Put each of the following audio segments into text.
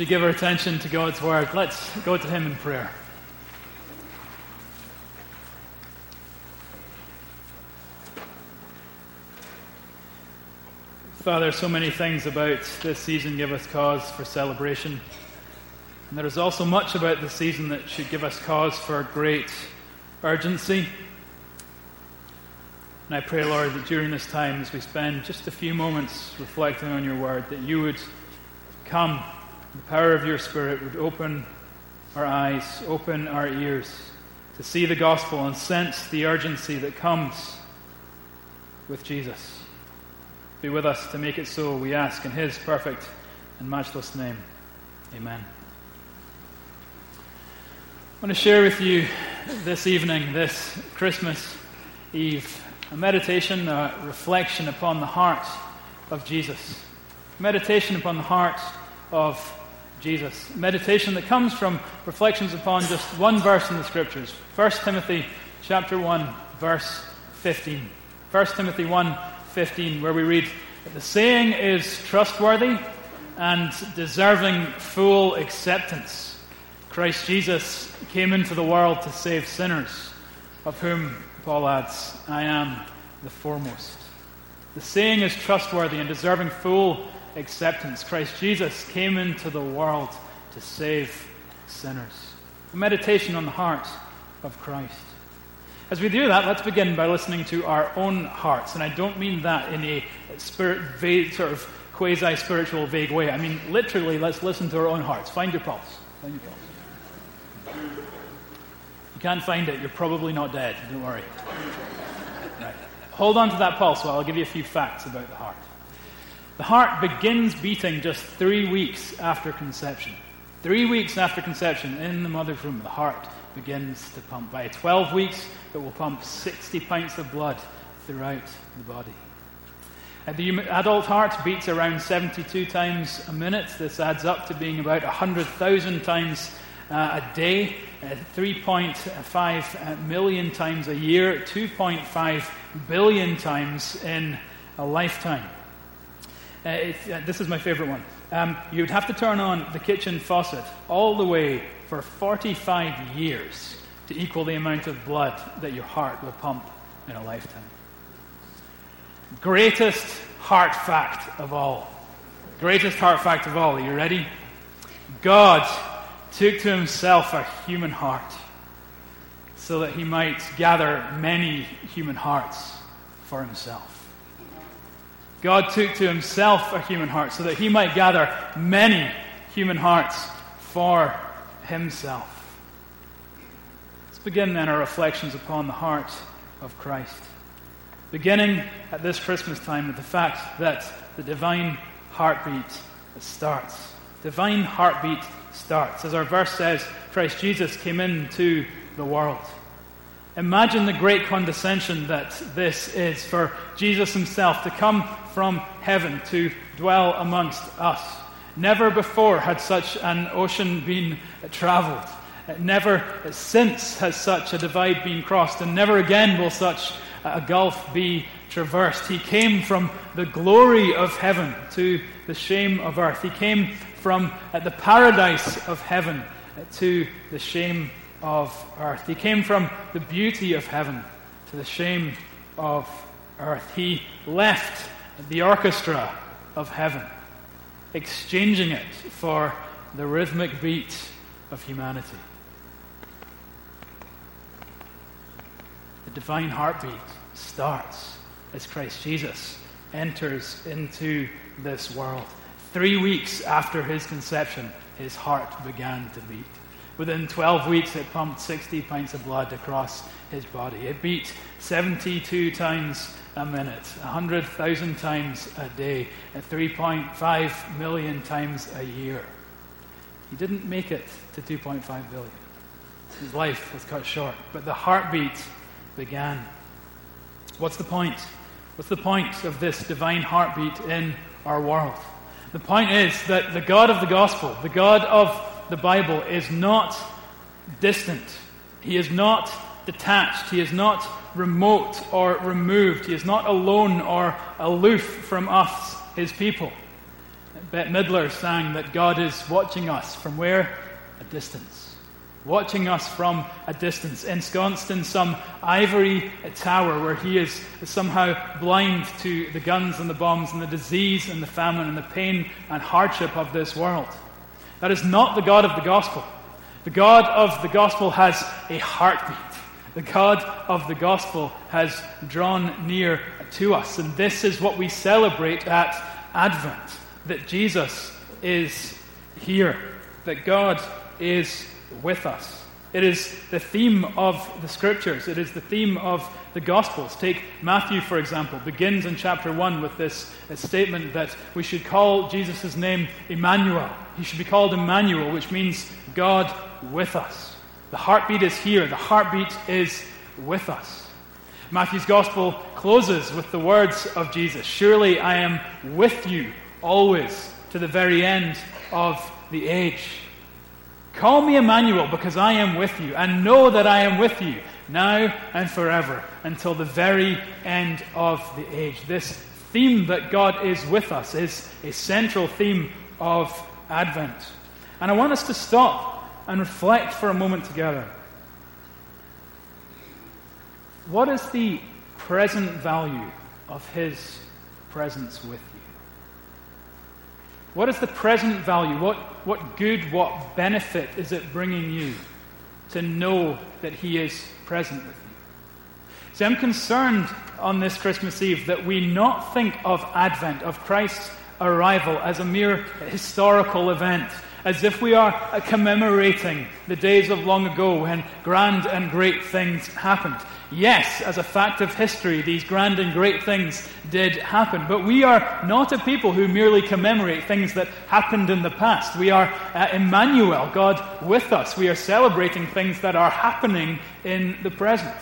we give our attention to God's Word, let's go to Him in prayer. Father, so many things about this season give us cause for celebration. And there is also much about this season that should give us cause for great urgency. And I pray, Lord, that during this time, as we spend just a few moments reflecting on your word, that you would come, the power of your Spirit would open our eyes, open our ears to see the gospel and sense the urgency that comes with Jesus. Be with us to make it so, we ask in his perfect and matchless name. Amen. I want to share with you this evening, this Christmas Eve, a meditation, a reflection upon the heart of Jesus. Meditation upon the heart of Jesus. Meditation that comes from reflections upon just one verse in the Scriptures. 1 Timothy chapter 1, verse 15. 1 Timothy 1, 15, where we read, The saying is trustworthy and deserving full acceptance. Christ Jesus came into the world to save sinners, of whom, Paul adds, I am the foremost. The saying is trustworthy and deserving full acceptance. Christ Jesus came into the world to save sinners. A meditation on the heart of Christ. As we do that, let's begin by listening to our own hearts. And I don't mean that in a spirit, vague, sort of quasi spiritual, vague way. I mean, literally, let's listen to our own hearts. Find your pulse. Find your pulse. You can't find it, you're probably not dead. Don't worry. Right. Hold on to that pulse while I'll give you a few facts about the heart. The heart begins beating just three weeks after conception. Three weeks after conception, in the mother's womb, the heart begins to pump. By 12 weeks, it will pump 60 pints of blood throughout the body. Uh, the adult heart beats around 72 times a minute. This adds up to being about 100,000 times uh, a day, uh, 3.5 million times a year, 2.5 billion times in a lifetime. Uh, uh, this is my favorite one. Um, you'd have to turn on the kitchen faucet all the way for 45 years to equal the amount of blood that your heart will pump in a lifetime. Greatest heart fact of all. Greatest heart fact of all. Are you ready? God took to himself a human heart so that he might gather many human hearts for himself. God took to himself a human heart so that he might gather many human hearts for himself. Let's begin then our reflections upon the heart of Christ. Beginning at this Christmas time with the fact that the divine heartbeat starts. Divine heartbeat starts. As our verse says, Christ Jesus came into the world. Imagine the great condescension that this is for Jesus himself to come from heaven to dwell amongst us. Never before had such an ocean been traveled. Never since has such a divide been crossed, and never again will such a gulf be traversed. He came from the glory of heaven to the shame of earth. He came from the paradise of heaven to the shame of earth. He came from the beauty of heaven to the shame of earth. He left the orchestra of heaven, exchanging it for the rhythmic beat of humanity. The divine heartbeat starts as Christ Jesus enters into this world. Three weeks after his conception, his heart began to beat. Within 12 weeks, it pumped 60 pints of blood across his body. It beat 72 times a minute, 100,000 times a day, and 3.5 million times a year. He didn't make it to 2.5 billion. His life was cut short, but the heartbeat began. What's the point? What's the point of this divine heartbeat in our world? The point is that the God of the gospel, the God of the Bible, is not distant. He is not detached. He is not remote or removed. He is not alone or aloof from us, his people. Bette Midler sang that God is watching us from where? A distance. Watching us from a distance, ensconced in some ivory tower where he is somehow blind to the guns and the bombs and the disease and the famine and the pain and hardship of this world. That is not the God of the gospel. The God of the gospel has a heartbeat. The God of the gospel has drawn near to us. And this is what we celebrate at Advent that Jesus is here, that God is with us. It is the theme of the scriptures. It is the theme of the gospels. Take Matthew, for example, begins in chapter 1 with this statement that we should call Jesus' name Emmanuel. He should be called Emmanuel, which means God with us. The heartbeat is here, the heartbeat is with us. Matthew's gospel closes with the words of Jesus Surely I am with you always to the very end of the age. Call me Emmanuel because I am with you, and know that I am with you now and forever until the very end of the age. This theme that God is with us is a central theme of Advent. And I want us to stop and reflect for a moment together. What is the present value of His presence with you? What is the present value? What, what good, what benefit is it bringing you to know that He is present with you? See, I'm concerned on this Christmas Eve that we not think of Advent, of Christ's arrival, as a mere historical event as if we are commemorating the days of long ago when grand and great things happened. Yes, as a fact of history, these grand and great things did happen. But we are not a people who merely commemorate things that happened in the past. We are uh, Emmanuel, God with us. We are celebrating things that are happening in the present.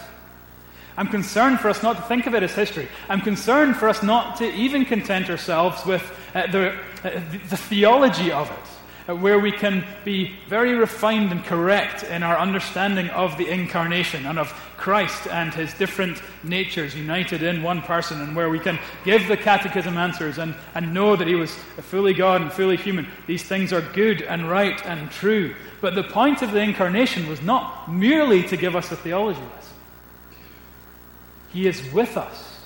I'm concerned for us not to think of it as history. I'm concerned for us not to even content ourselves with uh, the, uh, the theology of it Uh, where we can be very refined and correct in our understanding of the incarnation and of Christ and his different natures united in one person, and where we can give the catechism answers and, and know that he was fully God and fully human. These things are good and right and true. But the point of the incarnation was not merely to give us a theology lesson, he is with us.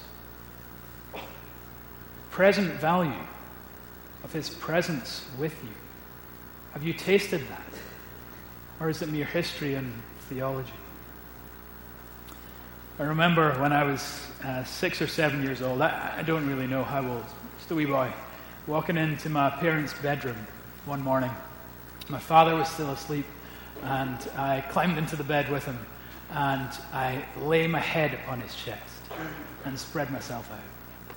Present value of his presence with you. Have you tasted that? Or is it mere history and theology? I remember when I was uh, six or seven years old, I, I, don't really know how old, just a wee boy, walking into my parents' bedroom one morning. My father was still asleep, and I climbed into the bed with him, and I lay my head upon his chest and spread myself out.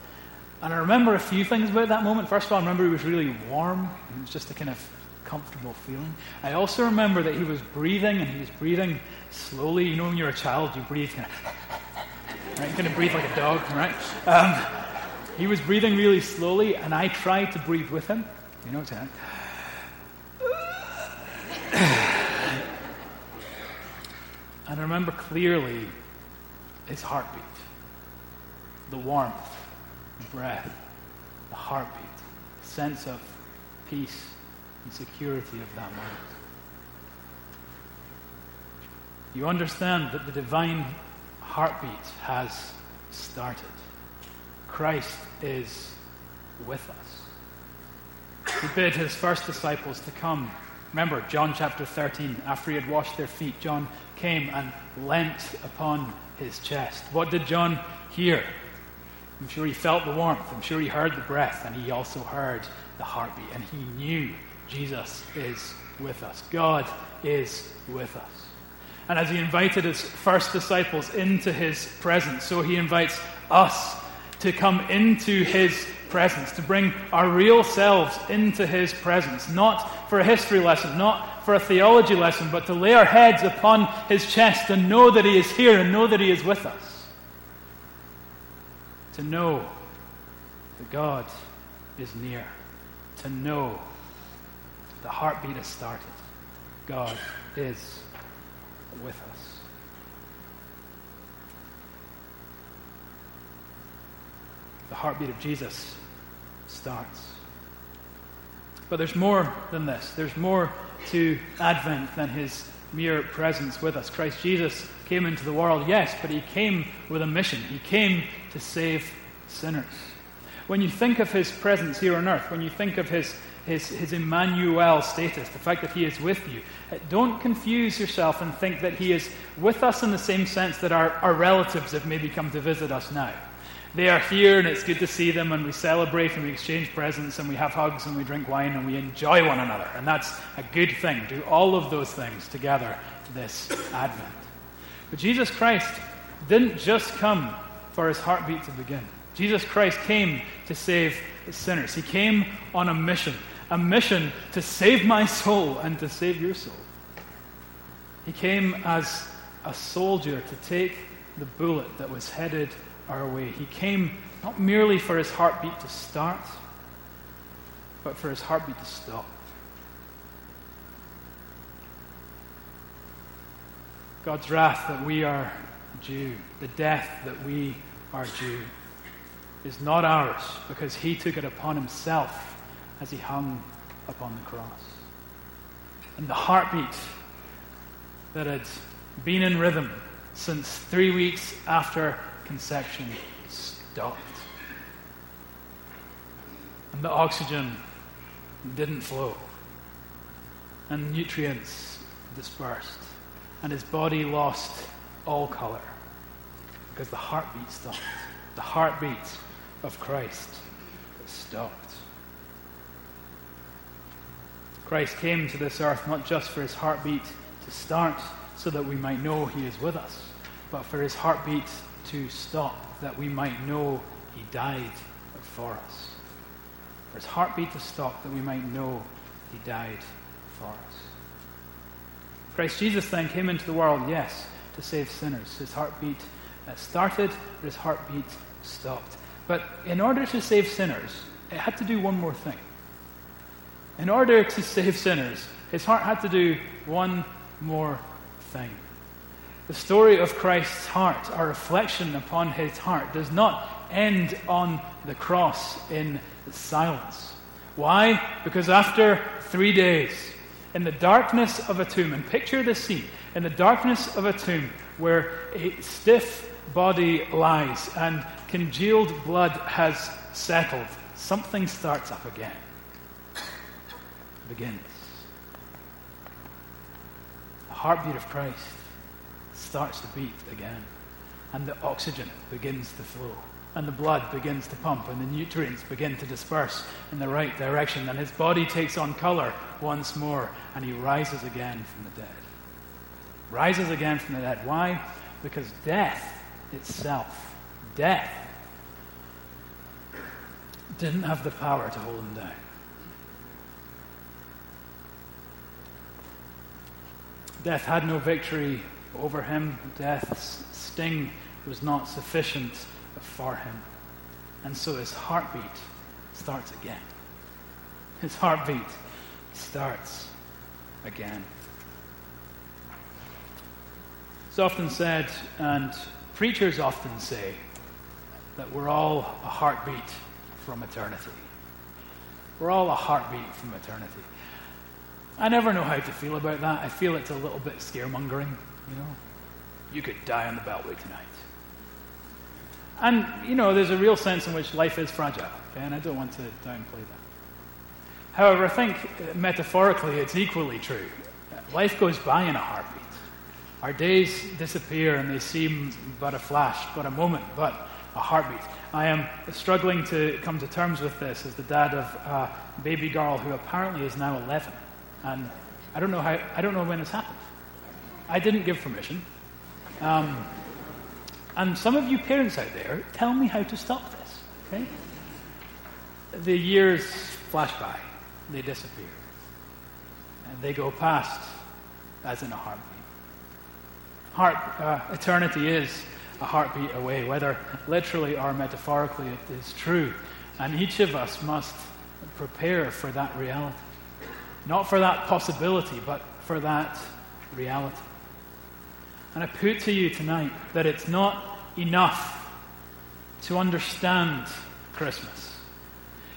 And I remember a few things about that moment. First of all, I remember he was really warm. It was just a kind of comfortable feeling. I also remember that he was breathing, and he was breathing slowly. You know, when you're a child, you breathe kind of, right? Kind of breathe like a dog, right? Um, he was breathing really slowly, and I tried to breathe with him. You know, to, and I remember clearly his heartbeat, the warmth, the breath, the heartbeat, the sense of peace and security of that moment. You understand that the divine heartbeat has started. Christ is with us. He bid his first disciples to come. Remember, John chapter 13, after he had washed their feet, John came and leant upon his chest. What did John hear? I'm sure he felt the warmth. I'm sure he heard the breath, and he also heard the heartbeat, and he knew Jesus is with us. God is with us. And as he invited his first disciples into his presence, so he invites us to come into his presence, to bring our real selves into his presence, not for a history lesson, not for a theology lesson, but to lay our heads upon his chest and know that he is here and know that he is with us. To know that God is near. To know the heartbeat has started. God is with us. The heartbeat of Jesus starts. But there's more than this. There's more to Advent than his mere presence with us. Christ Jesus came into the world, yes, but he came with a mission. He came to save sinners. When you think of his presence here on earth, when you think of his, his, his Emmanuel status, the fact that he is with you, uh, don't confuse yourself and think that he is with us in the same sense that our, our relatives have maybe come to visit us now. They are here and it's good to see them and we celebrate and we exchange presents and we have hugs and we drink wine and we enjoy one another. And that's a good thing. Do all of those things together this Advent. But Jesus Christ didn't just come for his heartbeat to begin. Jesus Christ came to save sinners. He came on a mission, a mission to save my soul and to save your soul. He came as a soldier to take the bullet that was headed our way. He came not merely for his heartbeat to start, but for his heartbeat to stop. God's wrath that we are due, the death that we are due, is not ours because he took it upon himself as he hung upon the cross. And the heartbeat that had been in rhythm since three weeks after conception stopped. And the oxygen didn't flow. And nutrients dispersed and his body lost all color because the heartbeat stopped. The heartbeat of Christ stopped. Christ came to this earth not just for his heartbeat to start so that we might know he is with us, but for his heartbeat to stop that we might know he died for us. For his heartbeat to stop that we might know he died for us. Christ Jesus then came into the world, yes, to save sinners. His heartbeat uh, started, his heartbeat stopped. But in order to save sinners, it had to do one more thing. In order to save sinners, his heart had to do one more thing. The story of Christ's heart, our reflection upon his heart, does not end on the cross in silence. Why? Because after three days, in the darkness of a tomb, and picture the scene in the darkness of a tomb where a stiff body lies and congealed blood has settled, something starts up again. Begins. The heartbeat of Christ starts to beat again, and the oxygen begins to flow and the blood begins to pump and the nutrients begin to disperse in the right direction and his body takes on color once more and he rises again from the dead. Rises again from the dead. Why? Because death itself, death, didn't have the power to hold him down. Death had no victory over him. Death's sting was not sufficient for him. And so his heartbeat starts again. His heartbeat starts again. It's often said, and preachers often say, that we're all a heartbeat from eternity. We're all a heartbeat from eternity. I never know how to feel about that. I feel it's a little bit scaremongering, you know. You could die on the Beltway tonight. And, you know, there's a real sense in which life is fragile, okay, and I don't want to downplay that. However, I think uh, metaphorically it's equally true. Life goes by in a heartbeat. Our days disappear and they seem but a flash, but a moment, but a heartbeat. I am struggling to come to terms with this as the dad of a baby girl who apparently is now 11. And I don't know, how, I don't know when this happened. I didn't give permission. Um, and some of you parents out there, tell me how to stop this. Okay? The years flash by, they disappear. And they go past as in a heartbeat. Heart, uh, eternity is a heartbeat away, whether literally or metaphorically, it is true. And each of us must prepare for that reality. Not for that possibility, but for that reality. And I put to you tonight that it's not enough to understand Christmas.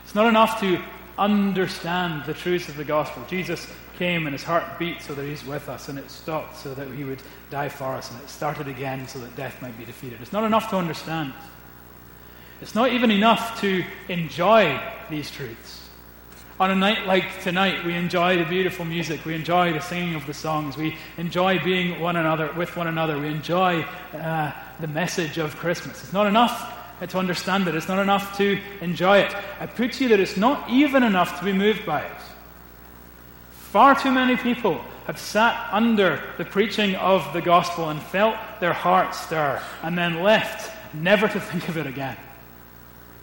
It's not enough to understand the truths of the gospel. Jesus came and his heart beat so that he's with us, and it stopped so that he would die for us, and it started again so that death might be defeated. It's not enough to understand. It's not even enough to enjoy these truths. On a night like tonight, we enjoy the beautiful music. We enjoy the singing of the songs. We enjoy being one another with one another. We enjoy uh, the message of Christmas. It's not enough to understand it. It's not enough to enjoy it. I put to you that it's not even enough to be moved by it. Far too many people have sat under the preaching of the gospel and felt their hearts stir and then left, never to think of it again.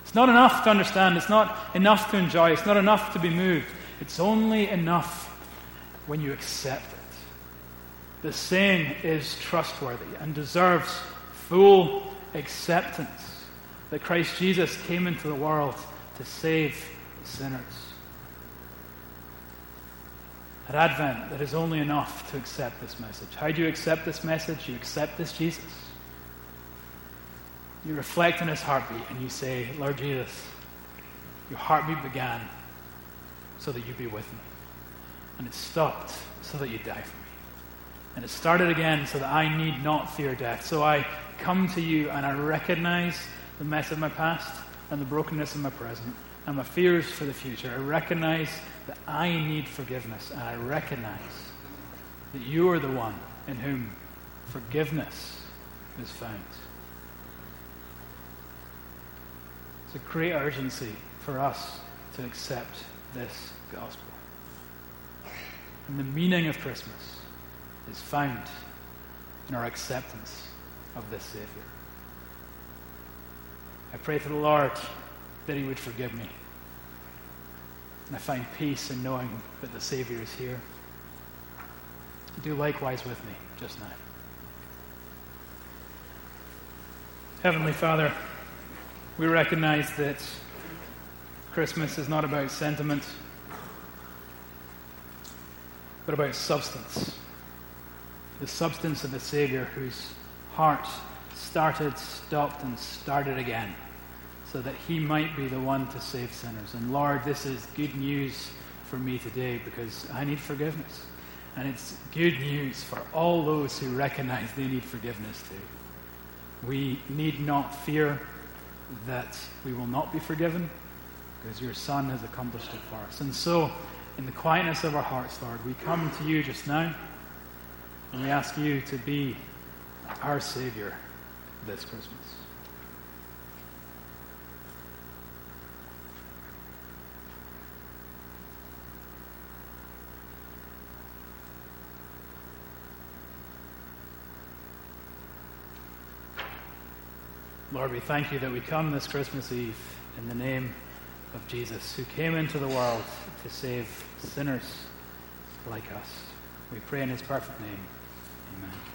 It's not enough to understand. It's not enough to enjoy. It's not enough to be moved. It's only enough when you accept it. The saying is trustworthy and deserves full acceptance that Christ Jesus came into the world to save sinners. At Advent, it is only enough to accept this message. How do you accept this message? You accept this Jesus. You reflect on his heartbeat and you say, Lord Jesus, your heartbeat began so that you be with me. And it stopped so that you die for me. And it started again so that I need not fear death. So I come to you and I recognize the mess of my past and the brokenness of my present and my fears for the future. I recognize that I need forgiveness. And I recognize that you are the one in whom forgiveness is found. A great urgency for us to accept this gospel. And the meaning of Christmas is found in our acceptance of this Savior. I pray to the Lord that He would forgive me. And I find peace in knowing that the Savior is here. Do likewise with me just now. Heavenly Father, we recognize that Christmas is not about sentiment, but about substance. The substance of the Savior whose heart started, stopped, and started again so that he might be the one to save sinners. And Lord, this is good news for me today because I need forgiveness. And it's good news for all those who recognize they need forgiveness too. We need not fear that we will not be forgiven because your Son has accomplished it for us. And so, in the quietness of our hearts, Lord, we come to you just now and we ask you to be our Savior this Christmas. Lord, we thank you that we come this Christmas Eve in the name of Jesus, who came into the world to save sinners like us. We pray in his perfect name. Amen.